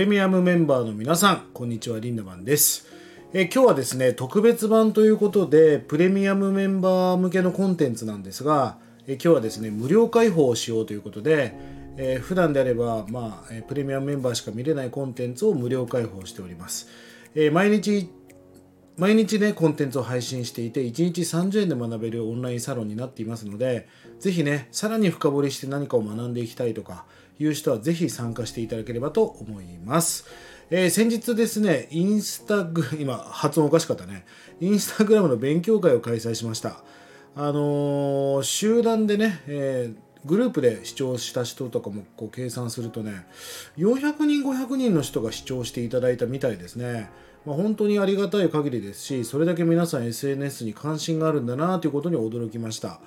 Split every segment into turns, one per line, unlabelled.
レミアムメンバーの皆さん、こんにちは、リンダマンです。え今日はですね、特別版ということで、プレミアムメンバー向けのコンテンツなんですが、え今日はですね、無料開放をしようということで、えー普段であれば、まあ、プレミアムメンバーしか見れないコンテンツを無料開放しております。えー毎日毎日ね、コンテンツを配信していて、1日30円で学べるオンラインサロンになっていますので、ぜひね、さらに深掘りして何かを学んでいきたいとかいう人は、ぜひ参加していただければと思います。えー先日ですね、インスタグ、今、発音おかしかったね。インスタグラムの勉強会を開催しました。あのー集団でね、えーグループで視聴した人とかもこう計算するとね400人500人の人が視聴していただいたみたいですね、まあ、本当にありがたい限りですしそれだけ皆さん SNS に関心があるんだなということに驚きました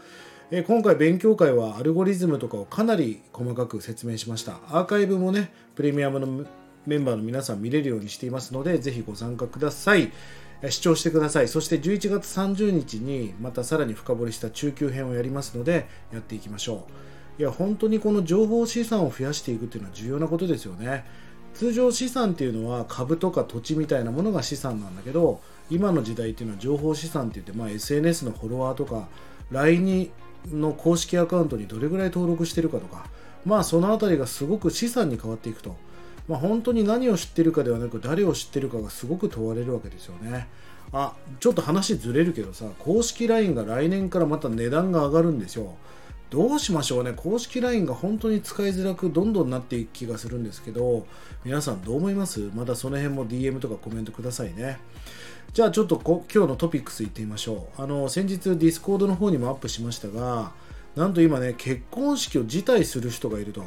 えー今回勉強会はアルゴリズムとかをかなり細かく説明しました。アーカイブもねプレミアムのメンバーの皆さん見れるようにしていますのでぜひご参加ください。視聴してください。そして11月30日にまたさらに深掘りした中級編をやりますのでやっていきましょう。いや本当にこの情報資産を増やしていくっていうのは重要なことですよね。通常資産っていうのは株とか土地みたいなものが資産なんだけど今の時代っていうのは情報資産って言って、まあ、SNS のフォロワーとか LINE にの公式アカウントにどれぐらい登録してるかとかまあその辺りがすごく資産に変わっていくと、まあ、本当に何を知ってるかではなく誰を知ってるかがすごく問われるわけですよね。あちょっと話ずれるけどさ公式 LINE が来年からまた値段が上がるんですよどうしましょうね。公式 LINE が本当に使いづらくどんどんなっていく気がするんですけど皆さんどう思います？まだその辺も DM とかコメントくださいね。じゃあちょっとこ今日のトピックスいってみましょう。あの先日 Discord の方にもアップしましたがなんと今ね結婚式を辞退する人がいると。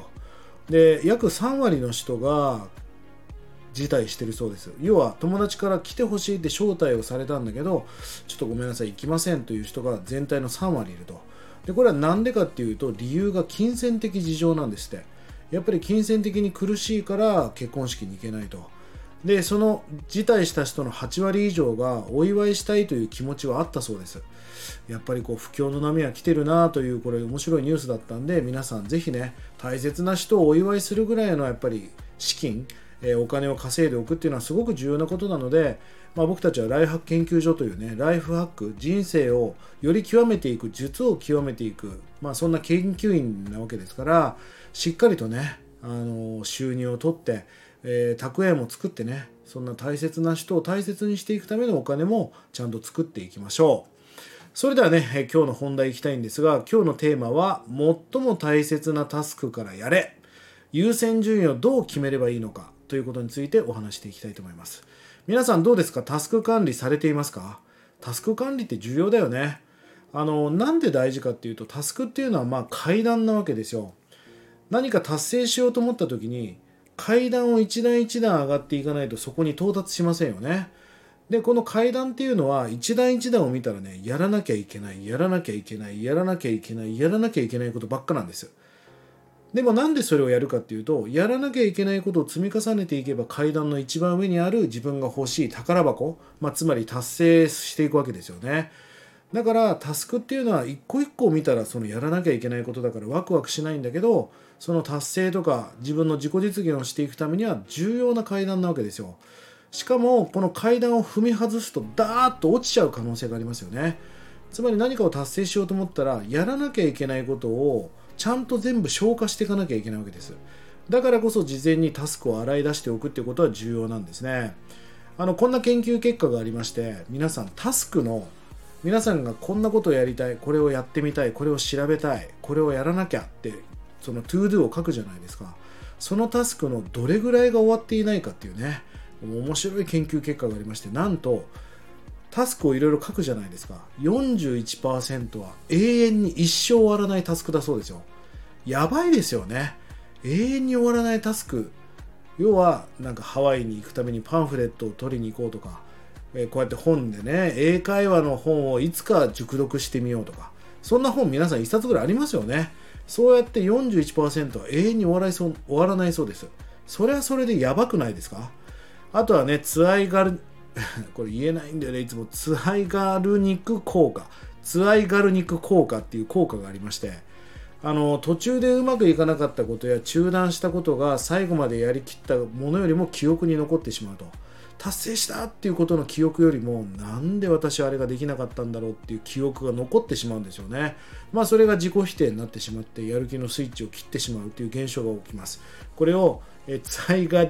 で約3割の人が辞退してるそうです。要は友達から来てほしいって招待をされたんだけどちょっとごめんなさい行きませんという人が全体の3割いると。でこれは何でかっていうと理由が金銭的事情なんですって。やっぱり金銭的に苦しいから結婚式に行けないと。でその辞退した人の8割以上がお祝いしたいという気持ちはあったそうです。やっぱりこう不況の波は来てるなというこれ面白いニュースだったんで皆さんぜひね大切な人をお祝いするぐらいのやっぱり資金えーお金を稼いでおくっていうのはすごく重要なことなので、まあ、僕たちはライフハック研究所というねライフハック人生をより極めていく術を極めていく、まあ、そんな研究員なわけですからしっかりとね、あの収入を取って、えー蓄えも作ってねそんな大切な人を大切にしていくためのお金もちゃんと作っていきましょう。それではね、え今日の本題いきたいんですが、今日のテーマは、最も大切なタスクからやれ優先順位をどう決めればいいのかということについてお話していきたいと思います。皆さんどうですか？タスク管理されていますか？タスク管理って重要だよね。あの、なんで大事かっていうと、タスクっていうのはまあ階段なわけですよ。何か達成しようと思った時に、階段を一段一段上がっていかないとそこに到達しませんよね。でこの階段っていうのは一段一段を見たらねやらなきゃいけないやらなきゃいけないやらなきゃいけないやらなきゃいけないことばっかなんですでもなんでそれをやるかっていうとやらなきゃいけないことを積み重ねていけば階段の一番上にある自分が欲しい宝箱、まあ、つまり達成していくわけですよね。だからタスクっていうのは一個一個見たらそのやらなきゃいけないことだからワクワクしないんだけどその達成とか自分の自己実現をしていくためには重要な階段なわけですよ。しかもこの階段を踏み外すとダーッと落ちちゃう可能性がありますよね。つまり何かを達成しようと思ったらやらなきゃいけないことをちゃんと全部消化していかなきゃいけないわけです。だからこそ事前にタスクを洗い出しておくっていうことは重要なんですね。あのこんな研究結果がありまして皆さんタスクの皆さんがこんなことをやりたいこれをやってみたいこれを調べたいこれをやらなきゃってその ToDo を書くじゃないですか。そのタスクのどれぐらいが終わっていないかっていうね面白い研究結果がありましてなんとタスクをいろいろ書くじゃないですか。41%は永遠に一生終わらないタスクだそうですよ。やばいですよね。永遠に終わらないタスク。要はなんかハワイに行くためにパンフレットを取りに行こうとか、えこうやって本でね英会話の本をいつか熟読してみようとか。そんな本皆さん1冊ぐらいありますよね。そうやって41%は永遠に終わらいそう終わらないそうです。それはそれでやばくないですか？あとはねツアイガル これ言えないんだよね。いつもツアイガルニク効果。ツアイガルニク効果っていう効果がありまして。あの途中でうまくいかなかったことや中断したことが最後までやりきったものよりも記憶に残ってしまうと。達成したっていうことの記憶よりもなんで私はあれができなかったんだろうっていう記憶が残ってしまうんですよね。まあそれが自己否定になってしまってやる気のスイッチを切ってしまうという現象が起きます。これをえツァイガ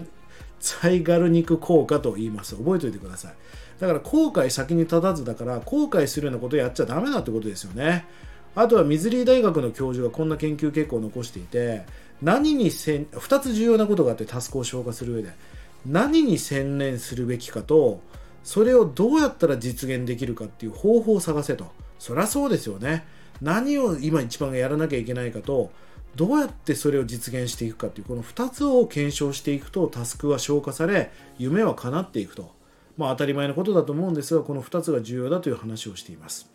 ツァイガル肉効果と言います。覚えておいてください。だから後悔先に立たずだから後悔するようなことをやっちゃダメだってことですよね。あとはミズリー大学の教授がこんな研究結果を残していて何にせん2つ重要なことがあってタスクを消化する上で何に専念するべきかとそれをどうやったら実現できるかっていう方法を探せと。そりゃそうですよね。何を今一番やらなきゃいけないかとどうやってそれを実現していくかっていうこの2つを検証していくとタスクは消化され夢は叶っていくと。まあ当たり前のことだと思うんですがこの2つが重要だという話をしています。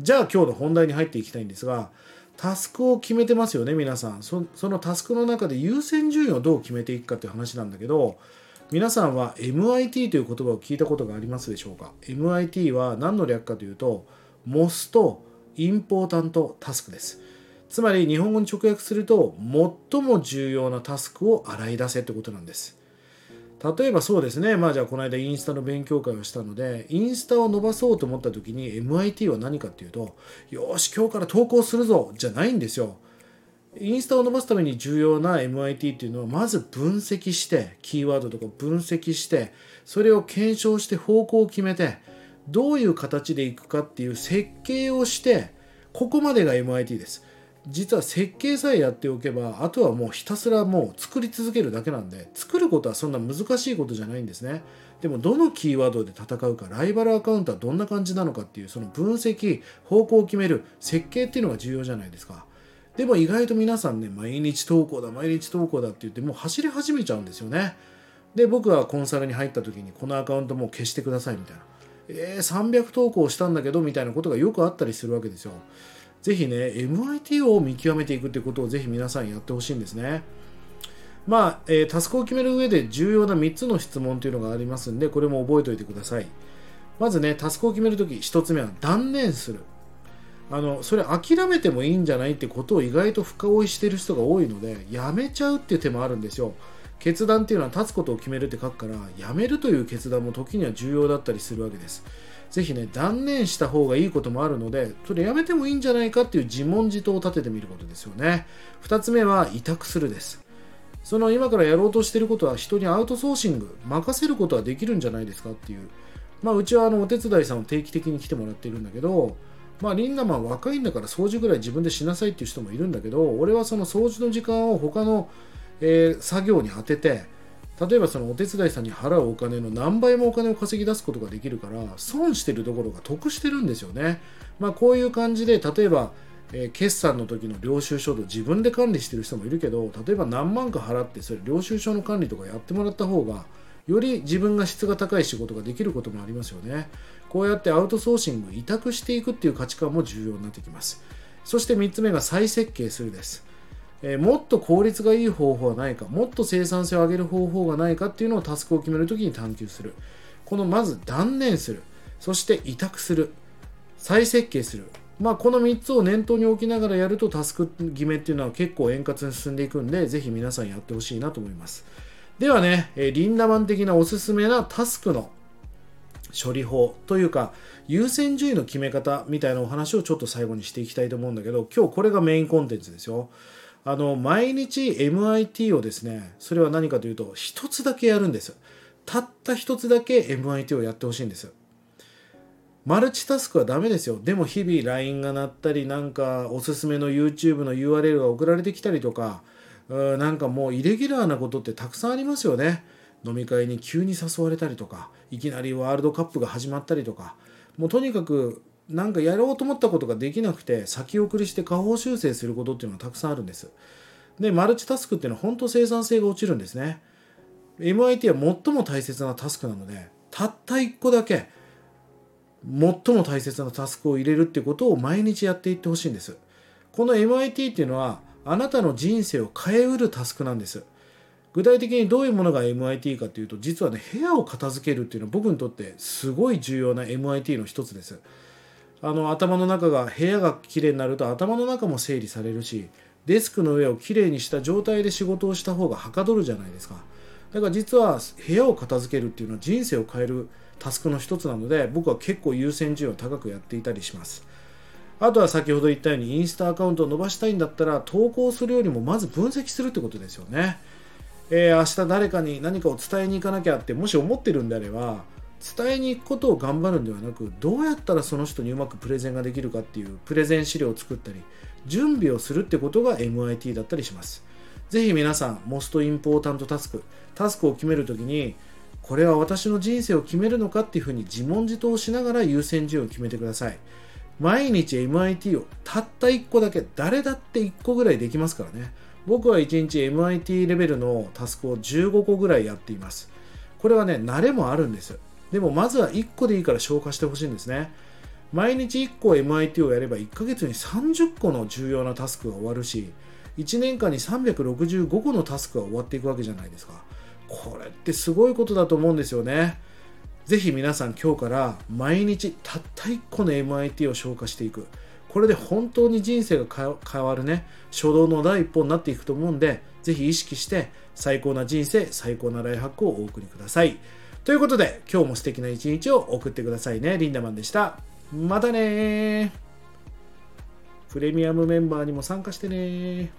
じゃあ今日の本題に入っていきたいんですがタスクを決めてますよね皆さん。そのタスクの中で優先順位をどう決めていくかっていう話なんだけど皆さんは MIT という言葉を聞いたことがありますでしょうか？MIT は何の略かというと Most Important Task です。つまり日本語に直訳すると最も重要なタスクを洗い出せってことなんです。例えばそうですね。まあじゃあこの間インスタの勉強会をしたのでインスタを伸ばそうと思った時に MIT は何かっていうとよし今日から投稿するぞじゃないんですよ。インスタを伸ばすために重要な MIT っていうのはまず分析してキーワードとか分析してそれを検証して方向を決めてどういう形でいくかっていう設計をしてここまでが MIT です。実は設計さえやっておけばあとはもうひたすらもう作り続けるだけなんで作ることはそんな難しいことじゃないんですね。でもどのキーワードで戦うかライバルアカウントはどんな感じなのかっていうその分析方向を決める設計っていうのが重要じゃないですか。でも意外と皆さんね毎日投稿だ毎日投稿だって言ってもう走り始めちゃうんですよね。で僕はコンサルに入った時にこのアカウントもう消してくださいみたいな。えー、300投稿したんだけどみたいなことがよくあったりするわけですよ。ぜひね MIT を見極めていくってことをぜひ皆さんやってほしいんですね。まあ、えー、タスクを決める上で重要な3つの質問というのがありますんでこれも覚えておいてください。まずねタスクを決めるとき1つ目は断念する。あのそれ諦めてもいいんじゃないってことを意外と深追いしてる人が多いのでやめちゃうっていう手もあるんですよ。決断っていうのは立つことを決めるって書くからやめるという決断も時には重要だったりするわけです。ぜひね、断念した方がいいこともあるので、それやめてもいいんじゃないかっていう自問自答を立ててみることですよね。2つ目は委託するです。その今からやろうとしていることは人にアウトソーシング、任せることはできるんじゃないですかっていう。まあ、うちはあのお手伝いさんを定期的に来てもらっているんだけど、まあ、リンダマン若いんだから掃除ぐらい自分でしなさいっていう人もいるんだけど、俺はその掃除の時間を他の、えー、作業に当てて、例えばそのお手伝いさんに払うお金の何倍もお金を稼ぎ出すことができるから損してるところが得してるんですよね。まあ、こういう感じで例えば、えー、決算の時の領収書と自分で管理してる人もいるけど例えば何万か払ってそれ領収書の管理とかやってもらった方がより自分が質が高い仕事ができることもありますよね。こうやってアウトソーシング委託していくっていう価値観も重要になってきます。そして3つ目が再設計するです。えー、もっと効率がいい方法はないかもっと生産性を上げる方法がないかっていうのをタスクを決めるときに探求する。このまず断念する。そして委託する。再設計する。まあこの3つを念頭に置きながらやるとタスク決めっていうのは結構円滑に進んでいくんでぜひ皆さんやってほしいなと思います。ではね、えー、リンダマン的なおすすめなタスクの処理法というか優先順位の決め方みたいなお話をちょっと最後にしていきたいと思うんだけど今日これがメインコンテンツですよ。あの毎日 MIT をですねそれは何かというと一つだけやるんですたった一つだけ MIT をやってほしいんですマルチタスクはダメですよ。でも日々 LINE が鳴ったりなんかおすすめの YouTube の URL が送られてきたりとかうなんかもうイレギュラーなことってたくさんありますよね。飲み会に急に誘われたりとかいきなりワールドカップが始まったりとか。もうとにかくなんかやろうと思ったことができなくて先送りして下方修正することっていうのはたくさんあるんです。で、マルチタスクっていうのは本当生産性が落ちるんですね。MIT は最も大切なタスクなので、たった1個だけ最も大切なタスクを入れるってことを毎日やっていってほしいんです。この MIT っていうのはあなたの人生を変えうるタスクなんです。具体的にどういうものが MIT かというと実はね部屋を片付けるっていうのは僕にとってすごい重要な MIT の一つです。あの頭の中が部屋がきれいになると頭の中も整理されるしデスクの上をきれいにした状態で仕事をした方がはかどるじゃないですか。だから実は部屋を片付けるっていうのは人生を変えるタスクの一つなので僕は結構優先順位を高くやっていたりします。あとは先ほど言ったようにインスタアカウントを伸ばしたいんだったら投稿するよりもまず分析するってことですよね、えー、明日誰かに何かを伝えに行かなきゃってもし思ってるんであれば伝えに行くことを頑張るんではなくどうやったらその人にうまくプレゼンができるかっていうプレゼン資料を作ったり準備をするってことが MIT だったりしますぜひ皆さん、モストインポータントタスク、タスクを決めるときに、これは私の人生を決めるのかっていうふうに自問自答しながら優先順位を決めてください。毎日 MIT をたった1個だけ、誰だって1個ぐらいできますからね。僕は1日 MIT レベルのタスクを15個ぐらいやっています。これはね、慣れもあるんです。でもまずは1個でいいから消化してほしいんですね。毎日1個 MIT をやれば1ヶ月に30個の重要なタスクが終わるし、1年間に365個のタスクが終わっていくわけじゃないですか。これってすごいことだと思うんですよね。ぜひ皆さん今日から毎日たった1個の MIT を消化していく。これで本当に人生が変わるね、初動の第一歩になっていくと思うんで、ぜひ意識して最高な人生、最高なライハックをお送りください。ということで、今日も素敵な一日を送ってくださいね。リンダマンでした。またねプレミアムメンバーにも参加してね